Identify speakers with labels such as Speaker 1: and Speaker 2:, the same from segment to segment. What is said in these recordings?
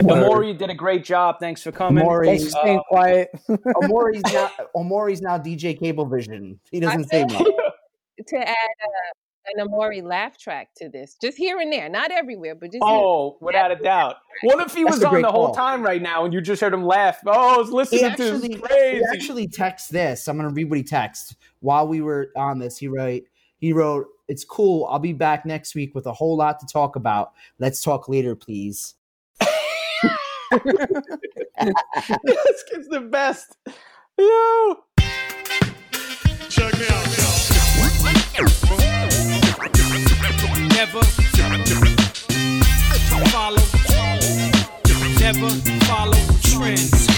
Speaker 1: Amori did a great job. Thanks for coming.
Speaker 2: Amori,
Speaker 3: Thanks for staying
Speaker 1: Uh,
Speaker 3: quiet.
Speaker 2: Omori's now Omori's now DJ Cablevision. He doesn't say much.
Speaker 4: to add uh, an Amori laugh track to this, just here and there, not everywhere, but just here.
Speaker 1: Oh, without a doubt. What if he
Speaker 2: That's
Speaker 1: was on
Speaker 2: great
Speaker 1: the whole
Speaker 2: call.
Speaker 1: time right now and you just heard him laugh? Oh, I was
Speaker 2: He
Speaker 1: listening
Speaker 2: actually,
Speaker 1: to this. Crazy.
Speaker 2: he actually texts this. I'm gonna read what he texted while we were on this. He wrote, he wrote, "It's cool. I'll be back next week with a whole lot to talk about. Let's talk later, please."
Speaker 1: This kid's the best. Yo.
Speaker 5: Check me out,
Speaker 6: Never follow, never follow trends.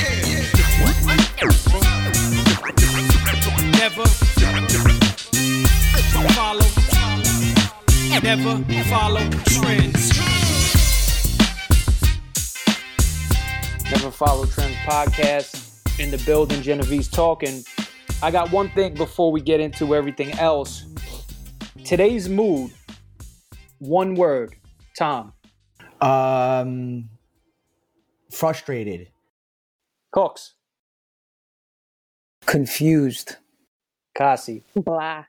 Speaker 6: Never follow, never follow trends.
Speaker 1: Never Follow Trends podcast in the building. Genevieve's talking. I got one thing before we get into everything else. Today's mood, one word. Tom.
Speaker 2: Um, frustrated.
Speaker 1: Cox.
Speaker 3: Confused.
Speaker 1: Kasi.
Speaker 4: blah.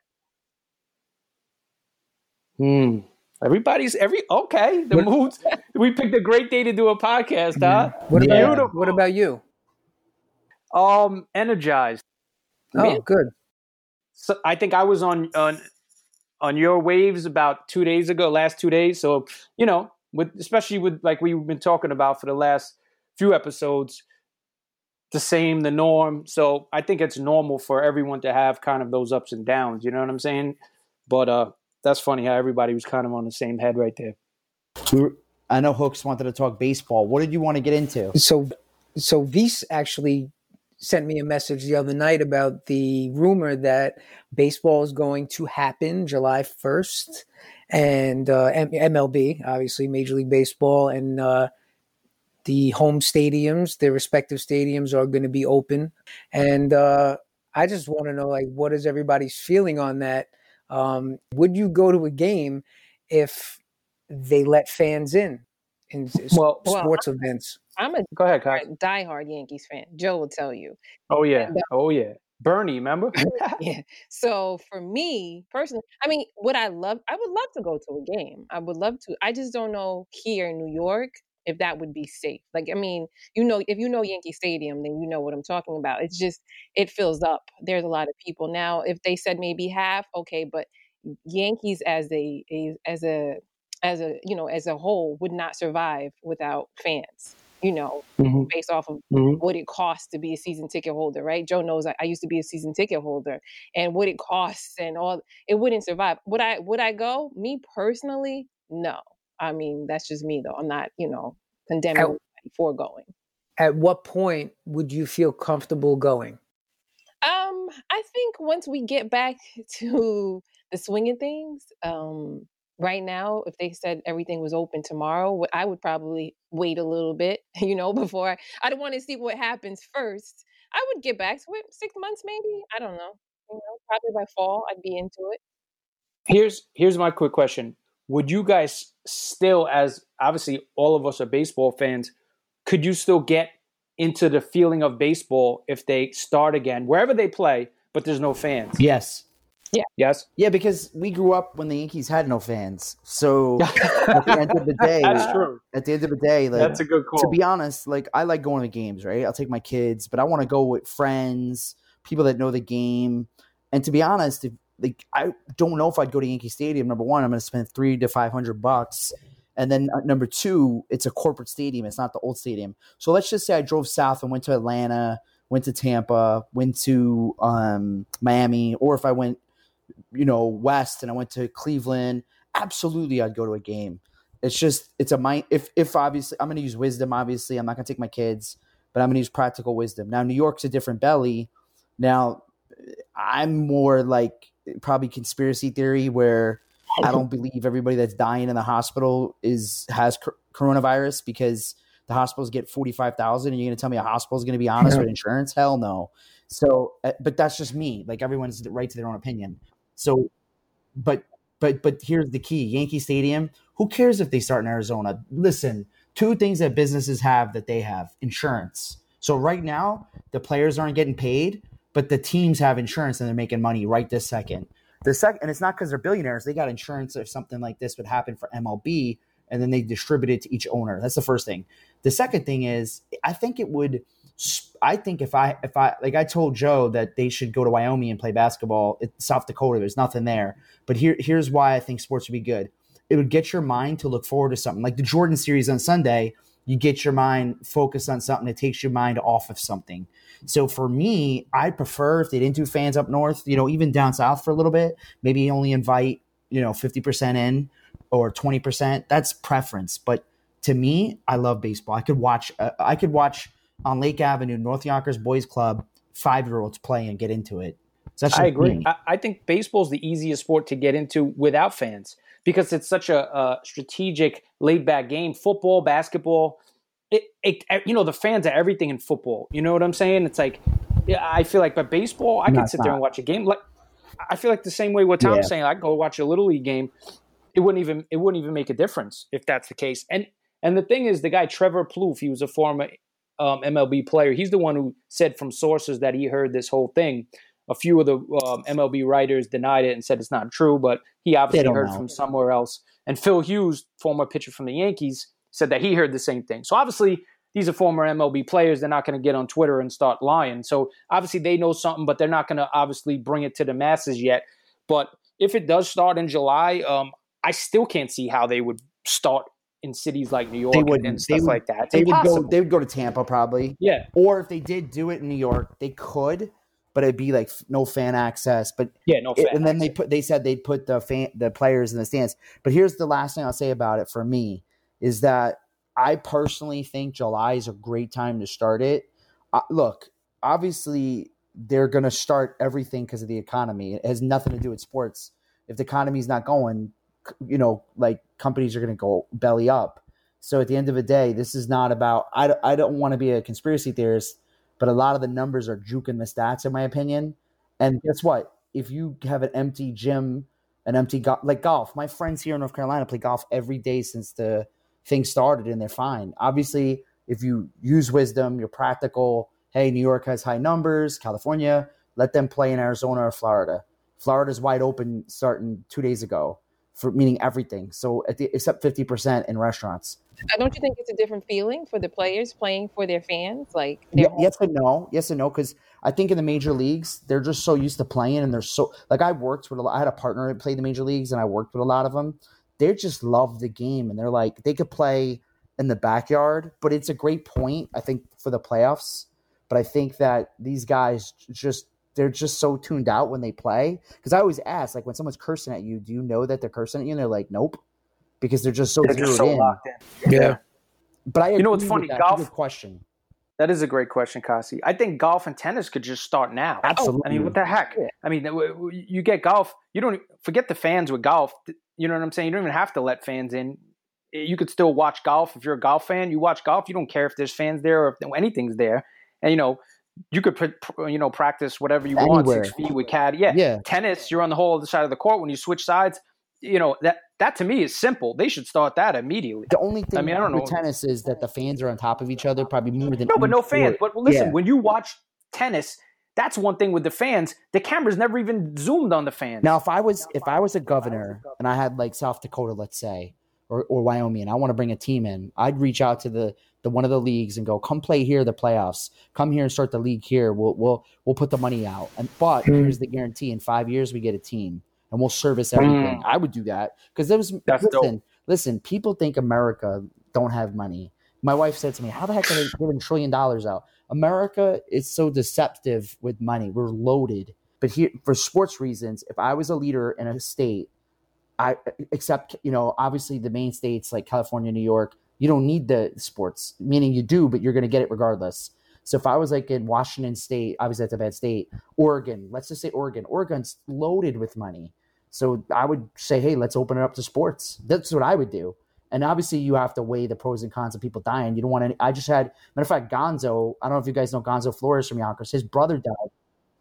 Speaker 1: Hmm. Everybody's every okay. The moods. We picked a great day to do a podcast, huh?
Speaker 3: What about.
Speaker 1: Beautiful.
Speaker 3: what about you?
Speaker 1: Um, energized.
Speaker 3: Oh,
Speaker 1: Me?
Speaker 3: good.
Speaker 1: So I think I was on on on your waves about two days ago, last two days. So you know, with especially with like we've been talking about for the last few episodes, the same, the norm. So I think it's normal for everyone to have kind of those ups and downs. You know what I'm saying? But uh, that's funny how everybody was kind of on the same head right there.
Speaker 2: We were- I know Hooks wanted to talk baseball. What did you want to get into?
Speaker 3: So, so Vise actually sent me a message the other night about the rumor that baseball is going to happen July 1st and uh, M- MLB, obviously Major League Baseball, and uh, the home stadiums, their respective stadiums are going to be open. And uh, I just want to know, like, what is everybody's feeling on that? Um, would you go to a game if they let fans in in
Speaker 1: Well-
Speaker 4: Well,
Speaker 3: sports events?
Speaker 4: I'm a
Speaker 1: Go ahead, Kai.
Speaker 4: diehard Yankees fan. Joe will tell you.
Speaker 1: Oh yeah, oh yeah. Bernie, remember?
Speaker 4: Yeah. So for me personally, I mean, would I love? I would love to go to a game. I would love to. I just don't know here in New York if that would be safe. Like, I mean, you know, if you know Yankee Stadium, then you know what I'm talking about. It's just it fills up. There's a lot of people now. If they said maybe half, okay, but Yankees as a, as a as a you know as a whole would not survive without fans. You know,
Speaker 1: Mhm.
Speaker 4: based off of
Speaker 1: Mhm.
Speaker 4: what it costs to be a season ticket holder, right? Joe knows I, I used to be a season ticket holder, and what it costs and all. It wouldn't survive. Would I? Would I go? Me personally, no. I mean, that's just me, though. I'm not, you know, condemning
Speaker 3: Out.
Speaker 4: anybody for going.
Speaker 3: At what point would you feel comfortable going?
Speaker 4: Um, I think once we get back to the swing of things, um, right now, if they said everything was open tomorrow, I would probably wait a little bit, you know, before I, I don't want to see what happens first. I would get back to it six months, maybe. I don't know. You know, probably by fall, I'd be into it.
Speaker 1: Here's here's my quick question. Would you guys still, as obviously all of us are baseball fans, could you still get into the feeling of baseball if they start again, wherever they play, but there's no fans?
Speaker 2: Yes. Yeah.
Speaker 1: Yes?
Speaker 2: Yeah, because we grew up when the Yankees had no fans. So at the end of the day,
Speaker 1: That's true.
Speaker 2: at the end of the day, like
Speaker 1: That's a good call.
Speaker 2: to be honest, like I like going to games, right? I'll take my kids, but I want to go with friends, people that know the game. And to be honest, if, like I don't know if I'd go to Yankee Stadium. Number one, I'm going to spend three to five hundred bucks, and then uh, number two, it's a corporate stadium. It's not the old stadium. So let's just say I drove south and went to Atlanta, went to Tampa, went to um, Miami, or if I went, you know, west and I went to Cleveland. Absolutely, I'd go to a game it's just it's a mind if if obviously i'm going to use wisdom obviously i'm not going to take my kids but i'm going to use practical wisdom now new york's a different belly now i'm more like probably conspiracy theory where i don't believe everybody that's dying in the hospital is has cor- coronavirus because the hospitals get 45,000 and you're going to tell me a hospital is going to be honest
Speaker 3: Yeah.
Speaker 2: with insurance? Hell no. So uh, but that's just me. Like everyone's right to their own opinion. So but but but here's the key. Yankee stadium who cares if they start in arizona? Listen two things that businesses have that they have insurance. So right now, the players aren't getting paid, but the teams have insurance and they're making money right this second. The second, and it's not because they're billionaires. They got insurance if something like this would happen for MLB, and then they distribute it to each owner. That's the first thing. The second thing is, I think it would. I think if I if I like I told Joe that they should go to Wyoming and play basketball. It's South Dakota, there's nothing there. But here here's why I think sports would be good. It would get your mind to look forward to something like the Jordan series on Sunday. You get your mind focused on something. It takes your mind off of something. So for me, I prefer if they didn't do fans up north, you know, even down south for a little bit, maybe only invite, you know, 50% in or 20%. That's preference. But to me, I love baseball. I could watch, uh, I could watch on Lake Avenue, North Yonkers Boys Club, five year olds play and get into it. So
Speaker 1: I agree. I, I think baseball is the easiest sport to get into without fans because it's such a, a strategic, laid back game. Football, basketball, it, it, you know, the fans are everything in football. You know what I'm saying? It's like, yeah, I feel like, but baseball, I
Speaker 2: No,
Speaker 1: can sit there and watch a game. Like, I feel like the same way what Tom's
Speaker 2: Yeah.
Speaker 1: saying. I go watch a little league game. It wouldn't even it wouldn't even make a difference if that's the case. And and the thing is, the guy Trevor Plouffe, he was a former um, MLB player. He's the one who said from sources that he heard this whole thing. A few of the um, MLB writers denied it and said it's not true, but he obviously heard
Speaker 2: know.
Speaker 1: from somewhere else. And Phil Hughes, former pitcher from the Yankees, said that he heard the same thing. So obviously, these are former MLB players. They're not going to get on Twitter and start lying. So obviously, they know something, but they're not going to obviously bring it to the masses yet. But if it does start in July, um, I still can't see how they would start in cities like New York
Speaker 2: They
Speaker 1: and-
Speaker 2: wouldn't.
Speaker 1: and
Speaker 2: They
Speaker 1: stuff
Speaker 2: would-
Speaker 1: like that. It's
Speaker 2: they would go. They would go to Tampa probably.
Speaker 1: yeah,
Speaker 2: Or if they did do it in New York, they could, but it'd be like no fan access. But
Speaker 1: yeah, no.
Speaker 2: it- and then they put they said they'd put the fan the players in the stands. But here's the last thing I'll say about it for me is that I personally think July is a great time to start it. Uh, look, obviously they're going to start everything because of the economy. It has nothing to do with sports. If the economy's not going, you know, like companies are going to go belly up. So at the end of the day, this is not about. I, I don't want to be a conspiracy theorist, but a lot of the numbers are juking the stats, in my opinion. And guess what? If you have an empty gym, an empty golf, like golf, my friends here in North Carolina play golf every day since the thing started, and they're fine. Obviously, if you use wisdom, you're practical. Hey, New York has high numbers. California, let them play in Arizona or Florida. Florida's wide open starting two days ago, for meaning everything. So at the except fifty percent in restaurants.
Speaker 4: Uh, Don't you think it's a different feeling for the players playing for their fans? Like,
Speaker 2: Yeah, yes and no. Yes and no. Because I think in the major leagues, they're just so used to playing, and they're so like I worked with a lot. I had a partner that played the major leagues, and I worked with a lot of them. They just love the game, and they're like they could play in the backyard. But it's a great point, I think, for the playoffs. But I think that these guys just they're just so tuned out when they play. Because I always ask, like when someone's cursing at you, do you know that they're cursing at you? And they're like, nope, because they're just so
Speaker 1: They're just so
Speaker 2: in.
Speaker 1: locked in.
Speaker 3: Yeah.
Speaker 2: But I
Speaker 1: You know what's funny?
Speaker 2: that.
Speaker 1: Golf-
Speaker 2: good question.
Speaker 1: That is a great question, Kasi. I think golf and tennis could just start now.
Speaker 2: Absolutely.
Speaker 1: Oh, I mean, what the heck? I mean, w- w- you get golf. You don't forget the fans with golf. You know what I'm saying? You don't even have to let fans in. You could still watch golf if you're a golf fan. You watch golf. You don't care if there's fans there or if anything's there. And you know, you could put you know practice whatever you want six feet with caddy. Yeah.
Speaker 2: Yeah.
Speaker 1: Tennis, you're on the whole other side of the court when you switch sides. You know that that to me is simple. They should start that immediately.
Speaker 2: The only thing
Speaker 1: I mean, I don't know.
Speaker 2: tennis is that the fans are on top of each other, probably more than
Speaker 1: No, but no fans.
Speaker 2: sport.
Speaker 1: But listen,
Speaker 2: Yeah.
Speaker 1: when you watch tennis, that's one thing with the fans. The cameras never even zoomed on the fans.
Speaker 2: Now, if I was if I was a governor and I had like South Dakota, let's say, or, or Wyoming, and I want to bring a team in, I'd reach out to the the one of the leagues and go, come play here, the playoffs. Come here and start the league here. We'll we'll we'll put the money out. And but
Speaker 3: Hmm.
Speaker 2: here's the guarantee: in five years, we get a team, and we'll service everything. I would do that because there was
Speaker 1: That's
Speaker 2: listen,
Speaker 1: dope.
Speaker 2: listen. People think America don't have money. My wife said to me, "How the heck are they giving a trillion dollars out?" America is so deceptive with money. We're loaded. But here, for sports reasons, if I was a leader in a state, I except you know obviously the main states like California, New York, you don't need the sports. Meaning you do, but you're going to get it regardless. So if I was like in Washington State, obviously that's a bad state. Oregon, let's just say Oregon. Oregon's loaded with money. So I would say, hey, let's open it up to sports. That's what I would do. And obviously, you have to weigh the pros and cons of people dying. You don't want any. I just had matter of fact, Gonzo. I don't know if you guys know Gonzo Flores from Yonkers. His brother died.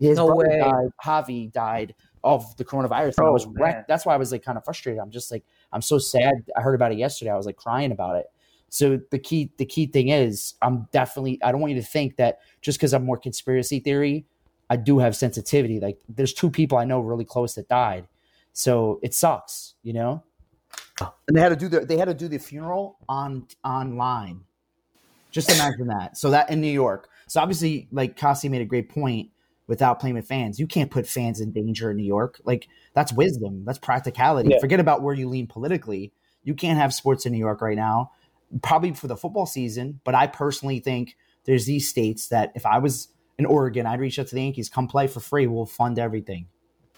Speaker 2: His
Speaker 3: No
Speaker 2: brother
Speaker 3: way.
Speaker 2: died. Javi died of the coronavirus. And I
Speaker 1: Oh,
Speaker 2: was
Speaker 1: man.
Speaker 2: wrecked. That's why I was like kind of frustrated. I'm just like I'm so sad. I heard about it yesterday. I was like crying about it. So the key the key thing is I'm definitely I don't want you to think that just because I'm more conspiracy theory, I do have sensitivity. Like there's two people I know really close that died. So it sucks, you know? And they had to do the they had to do the funeral on online. Just imagine that. So that in New York. So obviously, like Kasi made a great point without playing with fans. You can't put fans in danger in New York. Like that's wisdom. That's practicality.
Speaker 1: Yeah.
Speaker 2: Forget about where you lean politically. You can't have sports in New York right now, probably for the football season. But I personally think there's these states that if I was in Oregon, I'd reach out to the Yankees, come play for free. We'll fund everything.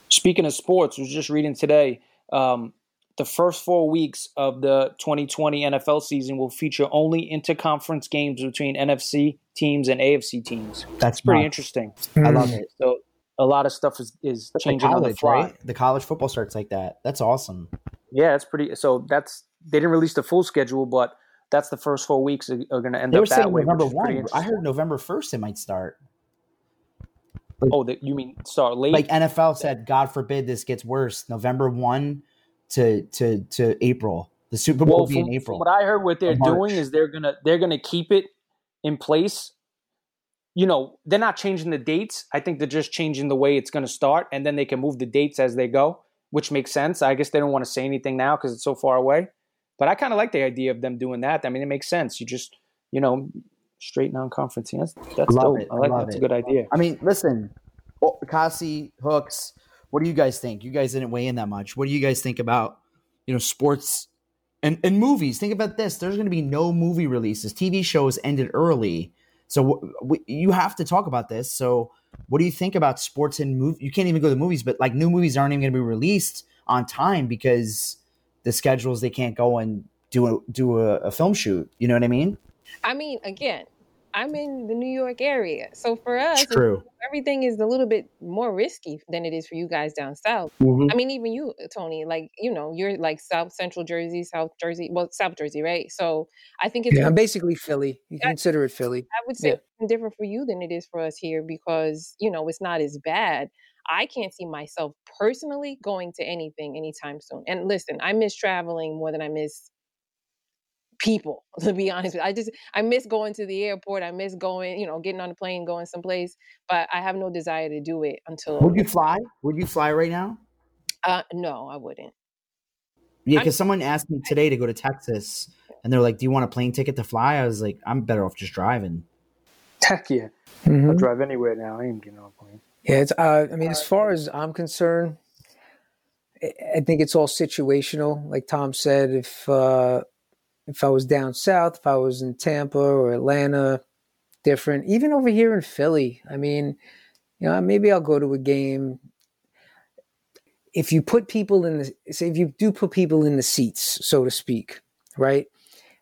Speaker 1: Speaking of sports, I was just reading today. Um, the first four weeks of the 2020 NFL season will feature only interconference games between NFC teams and AFC teams.
Speaker 2: That's
Speaker 1: Pretty
Speaker 2: nuts.
Speaker 1: interesting.
Speaker 2: I love it.
Speaker 1: So a lot of stuff is, is
Speaker 2: That's like
Speaker 1: changing on the
Speaker 2: college,
Speaker 1: fly.
Speaker 2: right? The college football starts like that. That's awesome.
Speaker 1: Yeah, it's pretty. So that's they didn't release the full schedule, but that's the first four weeks are, are going to end
Speaker 2: They were
Speaker 1: up that
Speaker 2: saying
Speaker 1: way.
Speaker 2: November one. I heard November first it might start.
Speaker 1: Oh, that you mean start late?
Speaker 2: Like NFL said, God forbid this gets worse. November one to to to April. The Super Bowl
Speaker 1: well,
Speaker 2: will be
Speaker 1: from,
Speaker 2: in April.
Speaker 1: what I heard, what they're doing is they're gonna they're gonna keep it in place. You know, they're not changing the dates. I think they're just changing the way it's gonna start, and then they can move the dates as they go, which makes sense. I guess they don't want to say anything now because it's so far away. But I kind of like the idea of them doing that. I mean, it makes sense. You just you know straight non-conference. That's that's
Speaker 2: Love
Speaker 1: dope.
Speaker 2: it.
Speaker 1: I like
Speaker 2: Love
Speaker 1: that. That's a good idea.
Speaker 2: I mean, listen, Kasi hooks. What do you guys think? You guys didn't weigh in that much. What do you guys think about you know sports and and movies? Think about this. There's going to be no movie releases. TV shows ended early, so w- you have to talk about this. So, what do you think about sports and movie? You can't even go to the movies, but like new movies aren't even going to be released on time because the schedules they can't go and do a do a, a film shoot. You know what I mean?
Speaker 4: I mean, again, I'm in the New York area, so for us,
Speaker 2: true.
Speaker 4: everything is a little bit more risky than it is for you guys down south.
Speaker 2: Mm-hmm.
Speaker 4: I mean, even you, Tony, like you know, you're like South Central Jersey, South Jersey, well, South Jersey, right? So I think it's
Speaker 3: Yeah, I'm basically Philly. You
Speaker 4: Yeah.
Speaker 3: consider it Philly.
Speaker 4: I would say
Speaker 3: Yeah.
Speaker 4: different for you than it is for us here because, you know, it's not as bad. I can't see myself personally going to anything anytime soon. And listen, I miss traveling more than I miss people, to be honest with you. I just I miss going to the airport. I miss going, you know, getting on a plane, going someplace, but I have no desire to do it until
Speaker 2: Would you fly? Would you fly right now?
Speaker 4: uh no, I wouldn't.
Speaker 2: Yeah,
Speaker 4: I'm-
Speaker 2: because someone asked me today to go to Texas, and they're like, "Do you want a plane ticket to fly?" I was like, "I'm better off just driving."
Speaker 1: Heck yeah,
Speaker 3: Mhm.
Speaker 1: I'll drive anywhere now. I ain't getting on a plane.
Speaker 3: Yeah, it's. Uh, I mean, as far as I'm concerned, I I think it's all situational. Like Tom said, if uh, if I was down south, if I was in Tampa or Atlanta, different. Even over here in Philly, I mean, you know, maybe I'll go to a game. If you put people in the say, if you do put people in the seats, so to speak, right?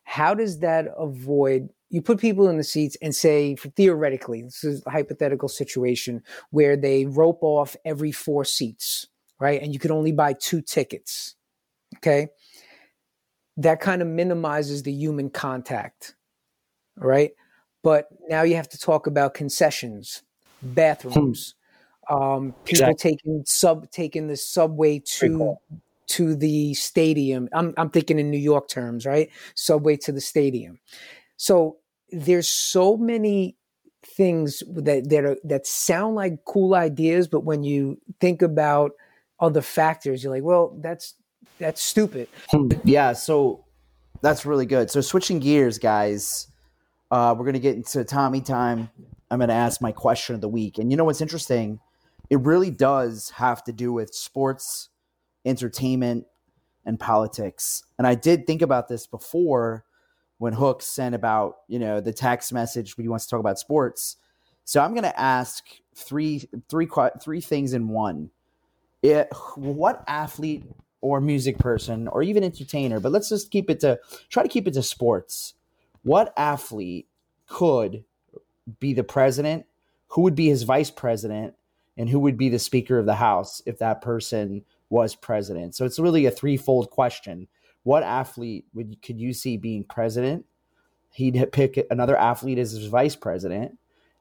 Speaker 3: How does that avoid? You put people in the seats and say, theoretically, this is a hypothetical situation where they rope off every four seats, right? And you could only buy two tickets. Okay. That kind of minimizes the human contact. right But now you have to talk about concessions, bathrooms, um, people taking sub taking the subway to to the stadium. I'm I'm thinking in New York terms, right? Subway to the stadium. So there's so many things that that are that sound like cool ideas, but when you think about other factors, you're like, well, that's that's stupid.
Speaker 2: Yeah, so that's really good. So switching gears, guys, uh, we're gonna get into Tommy time. I'm gonna ask my question of the week, and you know what's interesting? It really does have to do with sports, entertainment, and politics. And I did think about this before when Hook sent about you know the text message when he wants to talk about sports. So I'm gonna ask three three three things in one. It, what athlete or music person or even entertainer, but let's just keep it to try to keep it to sports. What athlete could be the president? Who would be his vice president? And who would be the Speaker of the House if that person was president? So it's really a threefold question. What athlete would could you see being president? He'd pick another athlete as his vice president,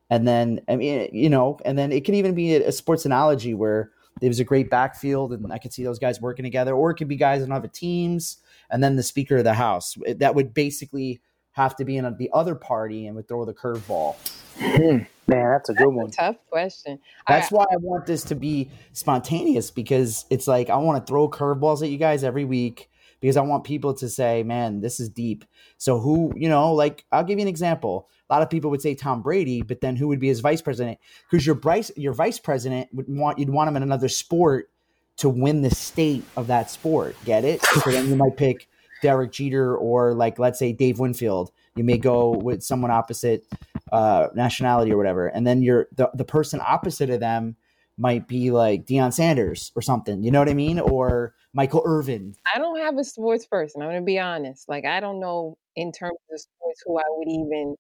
Speaker 2: and then I mean, you know, and then it could even be a, a sports analogy where there's a great backfield, and I could see those guys working together, or it could be guys on other teams, and then the Speaker of the House. That would basically have to be in the other party and would throw the curveball? Hmm.
Speaker 1: Man, that's a good one.
Speaker 4: Tough question.
Speaker 2: That's
Speaker 4: I,
Speaker 2: why I want this to be spontaneous because it's like I want to throw curveballs at you guys every week because I want people to say, "Man, this is deep." So who, you know, like I'll give you an example. A lot of people would say Tom Brady, but then who would be his vice president? Because your vice your vice president would want you'd want him in another sport to win the state of that sport. Get it? So then you might pick Derek Jeter or like let's say Dave Winfield. You may go with someone opposite uh, nationality or whatever, and then you're the the person opposite of them might be like Deion Sanders or something. You know what I mean? Or Michael Irvin.
Speaker 4: I don't have a sports person. I'm going to be honest. Like, I don't know in terms of sports who I would even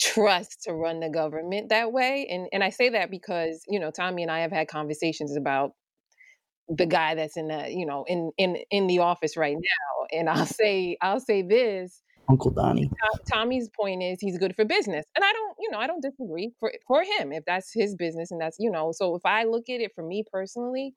Speaker 4: trust to run the government that way. And and I say that because you know Tommy and I have had conversations about the guy that's in the you know in in in the office right now. And I'll say I'll say this.
Speaker 2: Uncle Donnie.
Speaker 4: Tommy's point is he's good for business, and I don't, you know, I don't disagree for for him if that's his business and that's you know. So if I look at it for me personally,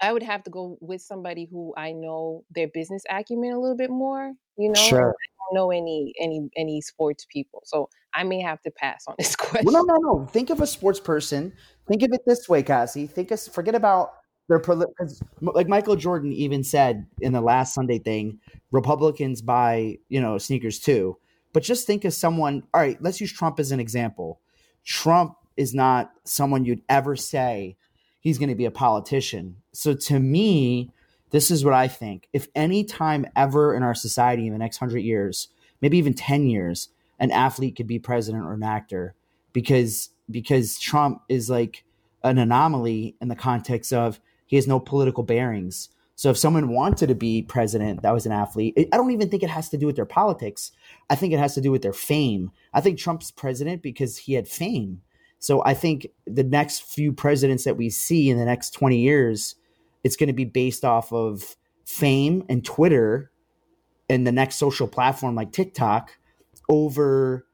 Speaker 4: I would have to go with somebody who I know their business acumen a little bit more. You know,
Speaker 2: Sure.
Speaker 4: I don't know any any any sports people, so I may have to pass on this question.
Speaker 2: Well, no, no, no. Think of a sports person. Think of it this way, Cassie. Think of forget about their because like Michael Jordan even said in the last Sunday thing, Republicans buy you know sneakers too. But just think of someone. All right, let's use Trump as an example. Trump is not someone you'd ever say he's going to be a politician. So to me, this is what I think. If any time ever in our society in the next hundred years, maybe even ten years, an athlete could be president or an actor, because because Trump is like an anomaly in the context of he has no political bearings. So if someone wanted to be president that was an athlete, I don't even think it has to do with their politics. I think it has to do with their fame. I think Trump's president because he had fame. So I think the next few presidents that we see in the next 20 years, it's going to be based off of fame and Twitter and the next social platform like TikTok over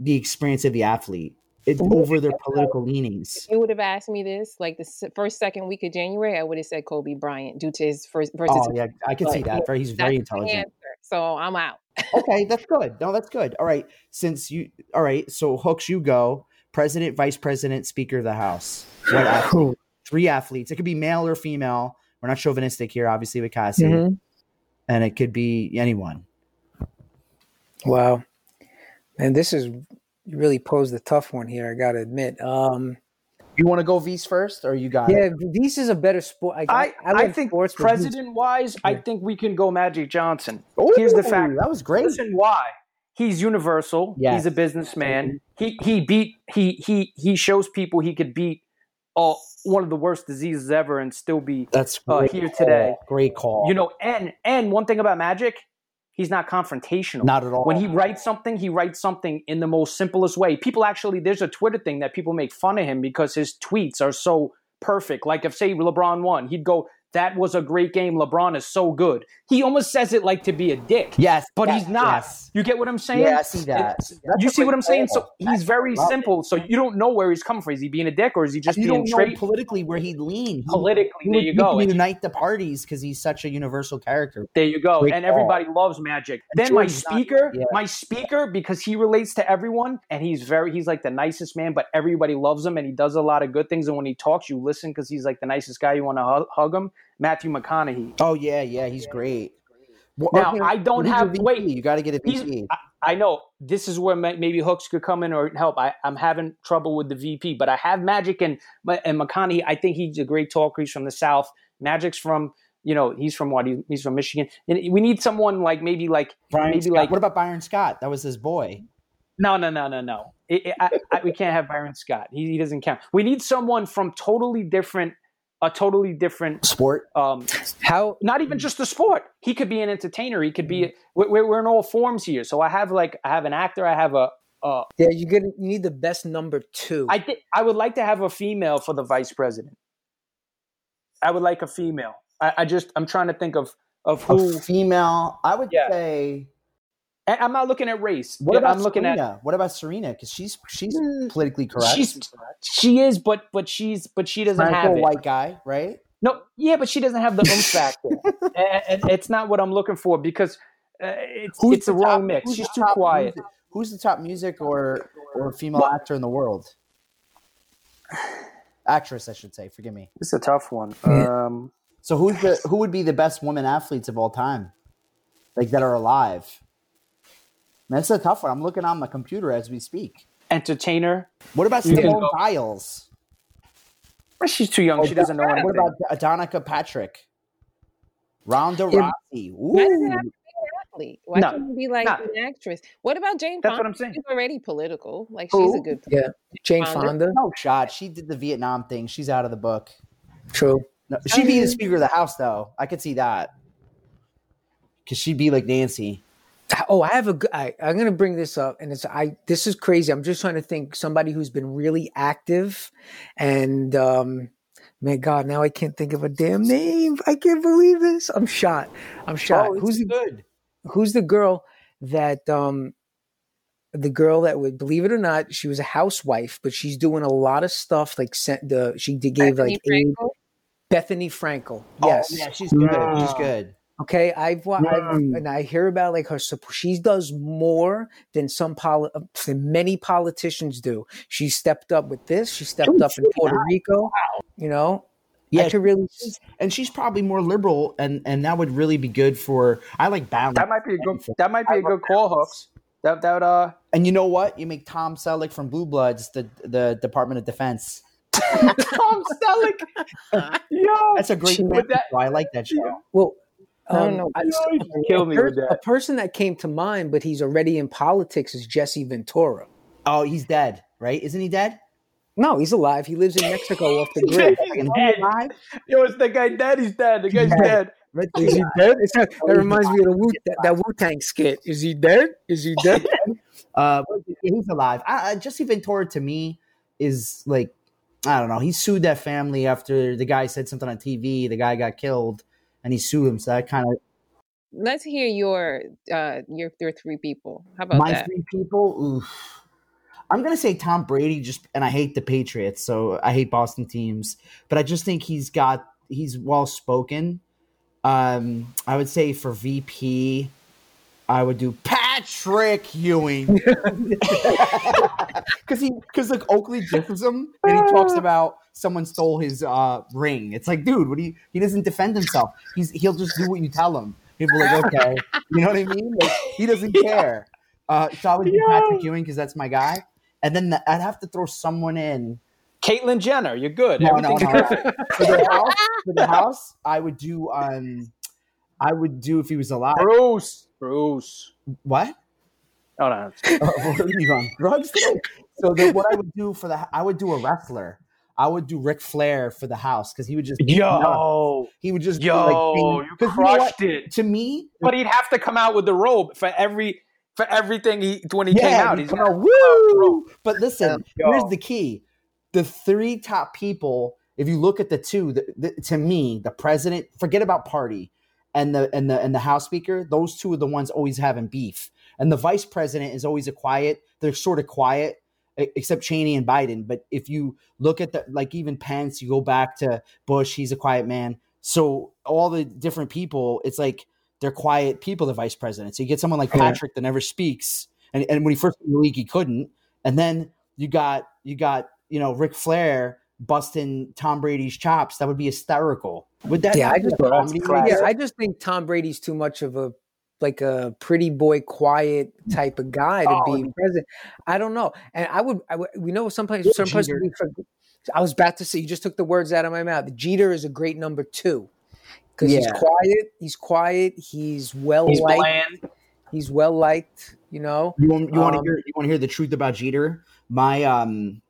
Speaker 2: the experience of the athlete, it, over their political leanings.
Speaker 4: If you would have asked me this like the first second week of January, I would have said Kobe Bryant due to his first
Speaker 2: Oh yeah, I can see that. He's very intelligent.
Speaker 4: So I'm out.
Speaker 2: okay, that's good. No, that's good. All right, since you, all right, so hooks, you go. President, vice president, speaker of the house. What athlete? Three athletes. It could be male or female. We're not chauvinistic here, obviously, with Cassie,
Speaker 3: Mhm.
Speaker 2: and it could be anyone.
Speaker 3: Wow. And this is you really posed a tough one here, I gotta admit. Um
Speaker 2: You want to go V's first, or you got
Speaker 3: yeah,
Speaker 2: it?
Speaker 3: this is a better sport. I,
Speaker 1: I, I,
Speaker 3: like
Speaker 1: think
Speaker 3: sports,
Speaker 1: president wise, I think we can go Magic Johnson. Here's the fact.
Speaker 2: That was great.
Speaker 1: Listen, why? He's universal.
Speaker 2: Yes.
Speaker 1: He's a businessman. He he beat he he he shows people he could beat uh, one of the worst diseases ever and still be
Speaker 2: That's
Speaker 1: uh, here
Speaker 2: call.
Speaker 1: today.
Speaker 2: Great call.
Speaker 1: you know. And and one thing about Magic, he's not confrontational.
Speaker 2: not at all.
Speaker 1: when he writes something, he writes something in the most simplest way. People actually, there's a Twitter thing that people make fun of him because his tweets are so perfect. Like if say LeBron won, he'd go, "That was a great game. LeBron is so good." He almost says it like to be a dick,
Speaker 2: yes,
Speaker 1: but
Speaker 2: yes,
Speaker 1: he's not.
Speaker 2: yes.
Speaker 1: You get what I'm saying?
Speaker 2: Yeah, I see that.
Speaker 1: You see what I'm saying? So he's very
Speaker 2: love it.
Speaker 1: simple. So you don't know where he's coming from. Is he being a dick or is he just
Speaker 2: you
Speaker 1: being
Speaker 2: don't know politically where he'd lean.
Speaker 1: Politically,
Speaker 2: he
Speaker 1: there you go.
Speaker 2: unite the parties because he's such a universal character.
Speaker 1: There you go.
Speaker 2: Great
Speaker 1: and
Speaker 2: call.
Speaker 1: everybody loves Magic.
Speaker 2: And
Speaker 1: Then my
Speaker 2: Jordan's not-
Speaker 1: speaker,
Speaker 2: yeah.
Speaker 1: my speaker, because he relates to everyone and he's very, he's like the nicest man, but everybody loves him and he does a lot of good things. And when he talks, you listen because he's like the nicest guy. You want to hug, hug him. Matthew McConaughey.
Speaker 2: Oh yeah, yeah, he's great. Well,
Speaker 1: Now,
Speaker 2: okay,
Speaker 1: I don't have- wait.
Speaker 2: You got to get a VP.
Speaker 1: I know this is where ma- maybe Hooks could come in or help. I, I'm having trouble with the VP, but I have Magic and and McConaughey. I think he's a great talker. He's from the South. Magic's from you know he's from what? He's from Michigan. And we need someone like maybe like
Speaker 2: Brian
Speaker 1: maybe
Speaker 2: Scott.
Speaker 1: like
Speaker 2: what about Byron Scott? That was his boy.
Speaker 1: No, no, no, no, no. It, it, I, I, we can't have Byron Scott. He, he doesn't count. We need someone from totally different, a totally different.
Speaker 2: Sport.
Speaker 1: Um,
Speaker 3: how
Speaker 1: not even just the sport. He could be an entertainer. He could be. We're, we're in all forms here. So I have like I have an actor. I have a. Uh,
Speaker 3: yeah, you get you need the best number two.
Speaker 1: I think I would like to have a female for the vice president. I would like a female. I, I just I'm trying to think of of
Speaker 2: A
Speaker 1: who.
Speaker 2: female. I would
Speaker 1: Yeah.
Speaker 2: say.
Speaker 1: And I'm not looking at race.
Speaker 2: What about
Speaker 1: I'm looking
Speaker 2: Serena?
Speaker 1: at.
Speaker 2: What about Serena? Because she's she's
Speaker 1: Mm,
Speaker 2: politically correct.
Speaker 1: She's she is, but but she's but she doesn't
Speaker 2: Franco,
Speaker 1: have it.
Speaker 2: white guy, right?
Speaker 1: No, yeah, but she doesn't have the oomph factor, and, and it's not what I'm looking for because it's
Speaker 2: Who's
Speaker 1: it's the
Speaker 2: the
Speaker 1: wrong mix.
Speaker 2: who's
Speaker 1: She's
Speaker 2: the
Speaker 1: too
Speaker 2: top
Speaker 1: quiet.
Speaker 2: music- who's the top music or or female actor in the world? Actress, I should say. Forgive me.
Speaker 1: It's a tough one. Um,
Speaker 2: So who's the who would be the best women athletes of all time, like that are alive? That's a tough one. I'm looking on my computer as we speak.
Speaker 1: entertainer.
Speaker 2: What about
Speaker 1: You can
Speaker 2: Simone Biles?
Speaker 1: She's too young. Oh, she doesn't know anything.
Speaker 2: What about Danica Patrick? Ronda
Speaker 3: Yeah.
Speaker 2: Rousey.
Speaker 4: Why does it
Speaker 2: Ooh.
Speaker 4: have to be an athlete? Why
Speaker 1: No,
Speaker 4: can't it be like
Speaker 1: no.
Speaker 4: an actress? What about Jane
Speaker 1: That's
Speaker 4: Fonda?
Speaker 1: what I'm saying.
Speaker 4: She's already political. Like she's a
Speaker 1: Who?
Speaker 4: good.
Speaker 3: Yeah, Jane
Speaker 4: Fonda?
Speaker 3: Fonda.
Speaker 2: No shot. She did the Vietnam thing. She's out of the book.
Speaker 3: True.
Speaker 2: No, she'd be the Speaker of the House, though. I could see that. Because she'd be like Nancy.
Speaker 3: Oh, I have a good. I, I'm going to bring this up, and it's I. This is crazy. I'm just trying to think somebody who's been really active, and um, man, God, now I can't think of a damn name. I can't believe this. I'm shot. I'm shot.
Speaker 2: Oh,
Speaker 3: who's the
Speaker 2: good?
Speaker 3: Who's the girl that um, the girl that would believe it or not, she was a housewife, but she's doing a lot of stuff. Like sent the she gave
Speaker 4: Bethany
Speaker 3: like aid.
Speaker 4: Frankel?
Speaker 3: Bethenny Frankel.
Speaker 2: Oh,
Speaker 3: Yes.
Speaker 2: yeah, she's good. She's good.
Speaker 3: Okay, I've, wa- I've
Speaker 1: Mm.
Speaker 3: and I hear about like her. supp- She does more than some poli- than many politicians do. She stepped up with this. She stepped
Speaker 2: Oh,
Speaker 3: up in Puerto
Speaker 2: wow.
Speaker 3: Rico. You know,
Speaker 2: Yeah,
Speaker 3: I could really.
Speaker 2: she's- and she's probably more liberal, and and that would really be good for. I like balance.
Speaker 1: That might be a good. That might be a good call, hooks. That that would, uh.
Speaker 2: And you know what? You make Tom Selleck from Blue Bloods the the Department of Defense. Tom Selleck.
Speaker 1: Yo,
Speaker 2: That's a great.
Speaker 1: With that-
Speaker 2: so I like that show.
Speaker 3: Well,
Speaker 4: I don't
Speaker 3: um,
Speaker 4: know.
Speaker 3: I-
Speaker 1: Yo, you kill me
Speaker 3: a,
Speaker 1: with
Speaker 3: per- a person that came to mind, but he's already in politics is Jesse Ventura.
Speaker 2: Oh, he's dead, right? Isn't he dead?
Speaker 3: No, he's alive. He lives in Mexico off the grid.
Speaker 1: He's dead. Yo, it's the guy dead. He's dead. The guy's dead.
Speaker 2: Right
Speaker 3: Is he dead? It's not- that reminds me of the Wu that, that Wu Tang skit. Is he dead? Is he dead?
Speaker 2: Uh, he's alive. I, I, Jesse Ventura to me is like I don't know. He sued that family after the guy said something on TV. The guy got killed, and he sued him. So that kind of
Speaker 4: Let's hear your uh your your three people. How about
Speaker 2: my
Speaker 4: that?
Speaker 2: three people. Oof. I'm gonna say Tom Brady. Just and I hate the Patriots, so I hate Boston teams. But I just think he's got he's well spoken. Um, I would say for VP, I would do Patrick Ewing because he because like Oakley disses him and he talks about someone stole his uh ring. It's like, dude, what do you? He doesn't defend himself. He's he'll just do what you tell him. People are like, okay, you know what I mean? Like, he doesn't care. Uh, so I would do Patrick Ewing because that's my guy. And then the, I'd have to throw someone in.
Speaker 1: Caitlyn Jenner, you're good.
Speaker 2: No, no,
Speaker 1: Everything's
Speaker 2: no. For the house, for the house, I would do. Um, I would do if he was alive.
Speaker 1: Bruce. Bruce.
Speaker 2: What?
Speaker 1: Oh no.
Speaker 2: Uh, what are you on drugs? So the, what I would do for the, I would do a wrestler. I would do Ric Flair for the house because he would just
Speaker 1: Yo.
Speaker 2: he would just do,
Speaker 1: Yo,
Speaker 2: like, thing-
Speaker 1: you
Speaker 2: 'cause know
Speaker 1: crushed it.
Speaker 2: To me,
Speaker 1: But he'd have to come out with the robe for every for everything he when he came out. He's
Speaker 2: come out, woo! But listen,
Speaker 1: Yo.
Speaker 2: here's the key: the three top people. If you look at the two, the, the, to me, the president, forget about party, and the and the and the House Speaker. Those two are the ones always having beef, and the Vice President is always a quiet. They're sort of quiet, except Cheney and Biden. But if you look at the like even Pence, you go back to Bush, he's a quiet man. So all the different people, it's like they're quiet people, the vice president. So you get someone like
Speaker 3: Yeah.
Speaker 2: Patrick that never speaks. And, and when he first came in the league, he couldn't. And then you got you got, you know, Ric Flair busting Tom Brady's chops. That would be hysterical. Would that
Speaker 3: Yeah,
Speaker 2: not
Speaker 3: I just-
Speaker 2: a comedy
Speaker 3: yeah. I just think Tom Brady's too much of a like a pretty boy, quiet type of guy to
Speaker 2: Oh,
Speaker 3: be president. I don't know, and I would. I would we know some
Speaker 2: Yeah,
Speaker 3: some for- I was about to say you just took the words out of my mouth. Jeter is a great number two because he's quiet. He's quiet. He's well
Speaker 1: he's
Speaker 3: liked.
Speaker 1: bland.
Speaker 3: He's well liked. You know.
Speaker 2: You want, you want to
Speaker 3: Um,
Speaker 2: hear you want to hear the truth about Jeter? My um,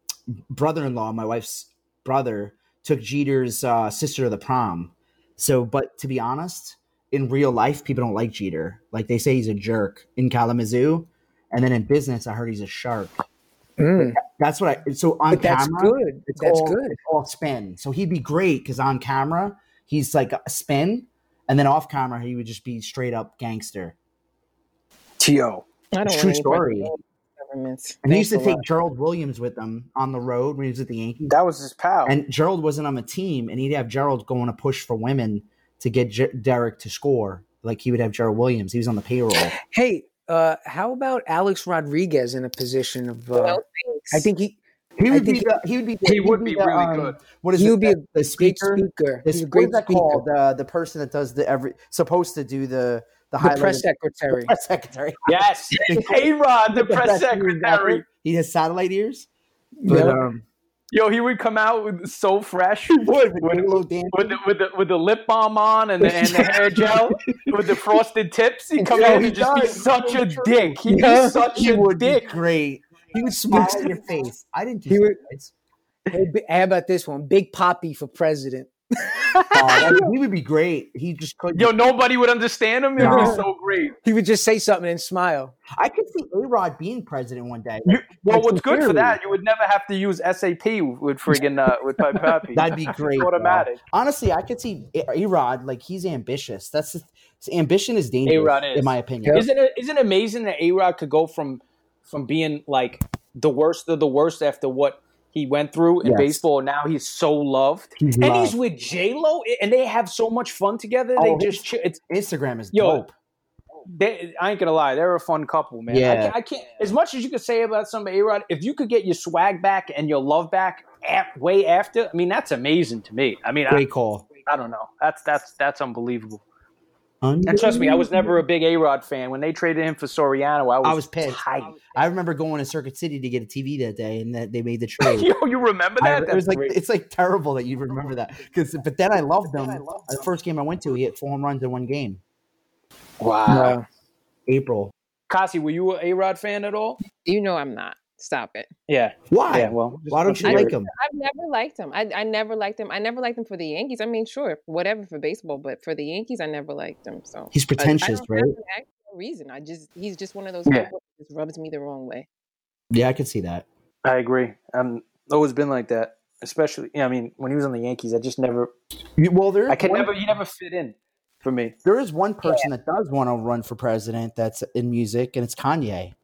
Speaker 2: brother-in-law, my wife's brother, took Jeter's uh, sister to the prom. So, but to be honest, in real life, people don't like Jeter. Like they say, he's a jerk in Kalamazoo, and then in business, I heard he's a shark.
Speaker 3: Mm,
Speaker 2: That's what I. So on
Speaker 3: but that's
Speaker 2: camera,
Speaker 3: good.
Speaker 2: it's
Speaker 3: That's
Speaker 2: all,
Speaker 3: good.
Speaker 2: It's all spin. So he'd be great because on camera, he's like a spin, and then off camera, he would just be straight up gangster.
Speaker 1: T.O.
Speaker 4: I don't
Speaker 2: True story.
Speaker 4: to know governments.
Speaker 2: And he used to take
Speaker 4: lot.
Speaker 2: Gerald Williams with him on the road when he was at the Yankees.
Speaker 1: That was his pal.
Speaker 2: And Gerald wasn't on the team, and he'd have Gerald going to push for women to get J- Derek to score. like he would have Gerald Williams. He was on the payroll.
Speaker 3: Hey, uh, how about Alex Rodriguez in a position of? Uh,
Speaker 4: Well.
Speaker 3: I think he
Speaker 2: He would be the, he would be
Speaker 1: He would be
Speaker 2: the,
Speaker 1: really
Speaker 2: um,
Speaker 1: good.
Speaker 2: What is
Speaker 3: he
Speaker 2: it?
Speaker 3: would be a
Speaker 2: the, the
Speaker 3: great
Speaker 2: speaker.
Speaker 3: speaker.
Speaker 2: This,
Speaker 3: He's a great
Speaker 2: is that
Speaker 3: speaker.
Speaker 2: called? The the person that does the every supposed to do the the,
Speaker 3: The press secretary.
Speaker 2: the press secretary.
Speaker 1: Yes, A Rod, the press secretary.
Speaker 2: He has satellite ears. But
Speaker 3: Yeah.
Speaker 2: um,
Speaker 1: Yo, he would come out with so fresh
Speaker 2: would with
Speaker 1: With- with the, with the with the lip balm on and the, and the hair gel with the frosted tips. He'd come
Speaker 2: Yo,
Speaker 1: in
Speaker 2: he
Speaker 1: and just be such a dick. He'd
Speaker 3: Yeah.
Speaker 1: be such
Speaker 2: he
Speaker 1: a
Speaker 2: would
Speaker 1: dick.
Speaker 2: be great. He would smile in your face. I didn't. Do
Speaker 3: He would- Hey, how about this one? Big Papi for president.
Speaker 2: That- he would be great. He just couldn't.
Speaker 1: Yo, nobody would understand him. It'd be so great.
Speaker 3: He would just say something and smile.
Speaker 2: I could see A Rod being president one day.
Speaker 1: You, well,
Speaker 2: Like,
Speaker 1: what's good for that? You would never have to use SAP with friggin' uh, with my puppy.
Speaker 2: That'd be great. bro.
Speaker 1: Automatic.
Speaker 2: Honestly, I could see A Rod like he's ambitious. That's the, ambition is dangerous,
Speaker 1: A-Rod is.
Speaker 2: in my opinion.
Speaker 1: Isn't it isn't it amazing that A Rod could go from from being like the worst of the worst after what he went through in
Speaker 2: Yes.
Speaker 1: baseball? Now he's so loved,
Speaker 2: He's
Speaker 1: and he's with J Lo, and they have so much fun together.
Speaker 2: Oh,
Speaker 1: they just. It's
Speaker 2: Instagram is
Speaker 1: Yo,
Speaker 2: dope.
Speaker 1: they, I ain't gonna lie, they're a fun couple, man. I,
Speaker 2: Yeah.
Speaker 1: can't, I can't. As much as you could say about some A Rod, if you could get your swag back and your love back at, way after, I mean, that's amazing to me. I mean, I,
Speaker 2: call.
Speaker 1: I don't know. That's that's that's unbelievable. And trust me, I was never a big A Rod fan. When they traded him for Soriano, I was,
Speaker 2: I was pissed.
Speaker 1: tight.
Speaker 2: I remember going to Circuit City to get a TV that day, and that they made the trade.
Speaker 1: Yo, you remember
Speaker 2: I-
Speaker 1: that?
Speaker 2: it was
Speaker 1: That's
Speaker 2: like
Speaker 1: great.
Speaker 2: it's like terrible that you remember that because but then I loved them. The first game I went to, he hit four home runs in one game.
Speaker 1: wow.
Speaker 3: Uh,
Speaker 2: April.
Speaker 1: Kasi, were you an A Rod fan at all?
Speaker 4: you know I'm not. Stop it.
Speaker 1: Yeah.
Speaker 2: Why?
Speaker 1: Yeah. Well,
Speaker 2: Why don't you
Speaker 4: I-
Speaker 2: like him?
Speaker 4: I've never liked him. I, I never liked him. I never liked him for the Yankees. I mean, sure, whatever for baseball, but for the Yankees, I never liked him. So
Speaker 2: He's
Speaker 4: I- I
Speaker 2: pretentious,
Speaker 4: don't
Speaker 2: right?
Speaker 4: have an actual reason. I just he's just one of those
Speaker 1: Yeah.
Speaker 4: people that just rubs me the wrong way.
Speaker 2: Yeah, I can see that.
Speaker 1: I agree. Um, always been like that. Especially, yeah, I mean, when he was on the Yankees, I just never,
Speaker 2: Well, there
Speaker 1: I can
Speaker 2: one,
Speaker 1: never, he never fit in for me.
Speaker 2: there is one person that does want to run for president that's in music, and it's Kanye.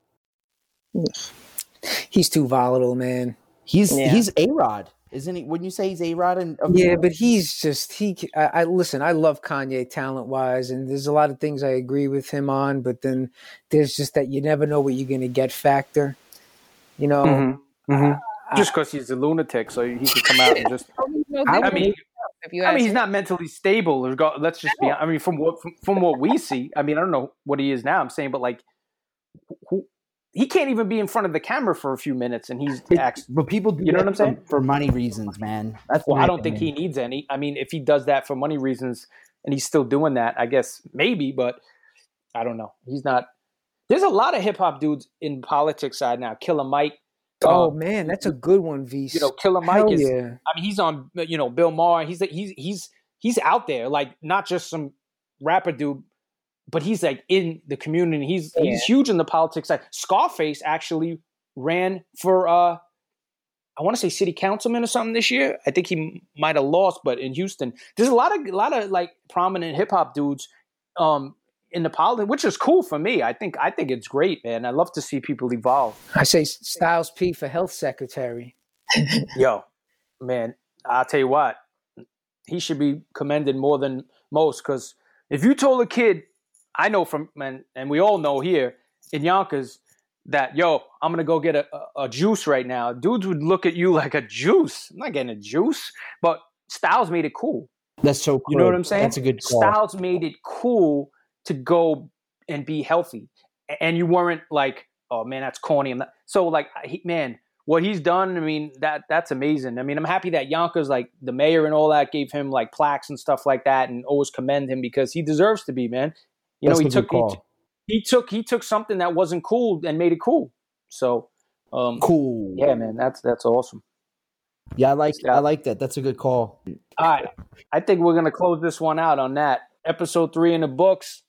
Speaker 3: He's too volatile, man.
Speaker 2: He's
Speaker 1: Yeah.
Speaker 2: he's a Rod, isn't he? Wouldn't you say he's a Rod? And
Speaker 3: Yeah, but he's just he. I, I listen. I love Kanye talent wise, and there's a lot of things I agree with him on. But then there's just that you never know what you're gonna get factor. You know,
Speaker 1: Mm-hmm. Mm-hmm. Just because he's a lunatic, so he could come out and just.
Speaker 2: I
Speaker 1: mean-
Speaker 4: if you
Speaker 1: I
Speaker 4: ask
Speaker 1: mean, he's
Speaker 4: me.
Speaker 1: not mentally stable. There's go- Let's just be. I mean, from what from, from what we see, I mean, I don't know what he is now. I'm saying, but like, who, he can't even be in front of the camera for a few minutes, and he's
Speaker 2: It-
Speaker 1: acts.
Speaker 2: but people do
Speaker 1: You know what I'm saying?
Speaker 2: for money reasons, man. That's
Speaker 1: Well, I don't think he needs any. I mean, if he does that for money reasons, and he's still doing that, I guess maybe, but I don't know. He's not. There's a lot of hip hop dudes in politics side now. Killer Mike.
Speaker 3: oh
Speaker 1: uh,
Speaker 3: man, that's a good one, V's.
Speaker 1: you know, Killer Mike
Speaker 3: Hell
Speaker 1: is.
Speaker 3: yeah.
Speaker 1: I mean, he's on. You know, Bill Maher. He's he's he's he's out there, like not just some rapper dude, but he's like in the community. He's he's huge in the politics side. Scarface actually ran for uh I want to say city councilman or something this year. I think he might have lost, but in Houston, there's a lot of a lot of like prominent hip hop dudes um in the politics, which is cool for me. I think I think it's great, man. I love to see people evolve.
Speaker 3: I say Styles P for health secretary.
Speaker 1: Yo, man, I'll tell you what, he should be commended more than most because if you told a kid, I know from, and, and we all know here in Yonkers, that, yo, I'm to go get a, a, a juice right now, dudes would look at you like a juice. I'm not getting a juice, but Styles made it cool.
Speaker 2: That's so. Cool.
Speaker 1: You know what I'm saying?
Speaker 2: That's a good call.
Speaker 1: Styles made it cool to go and be healthy, and you weren't like, "Oh man, that's corny." I'm not. So like, he, man, what he's done, I mean, that that's amazing. I mean, I'm happy that Yonkers, like the mayor and all that, gave him like plaques and stuff like that, and always commend him because he deserves to be, man. You
Speaker 2: That's
Speaker 1: know, he took he, he took he took something that wasn't cool and made it cool. So, um,
Speaker 2: Cool.
Speaker 1: yeah, man, that's that's awesome.
Speaker 2: Yeah, I like
Speaker 1: Yeah.
Speaker 2: I like that. That's a good call.
Speaker 1: All right. I think we're going to close this one out on that. Episode three in the books.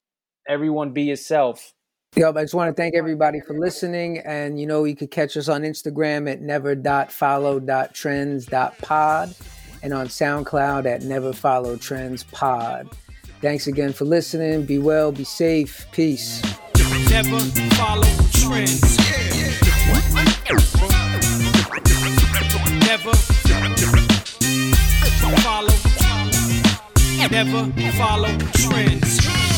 Speaker 1: Everyone be yourself.
Speaker 3: Yep, I just want to thank everybody for listening. And you know, you could catch us on Instagram at never.follow.trends.pod and on SoundCloud at Never Follow Trends Pod. Thanks again for listening. Be well, be safe. Peace.
Speaker 6: Never follow trends. Never follow. Never follow trends.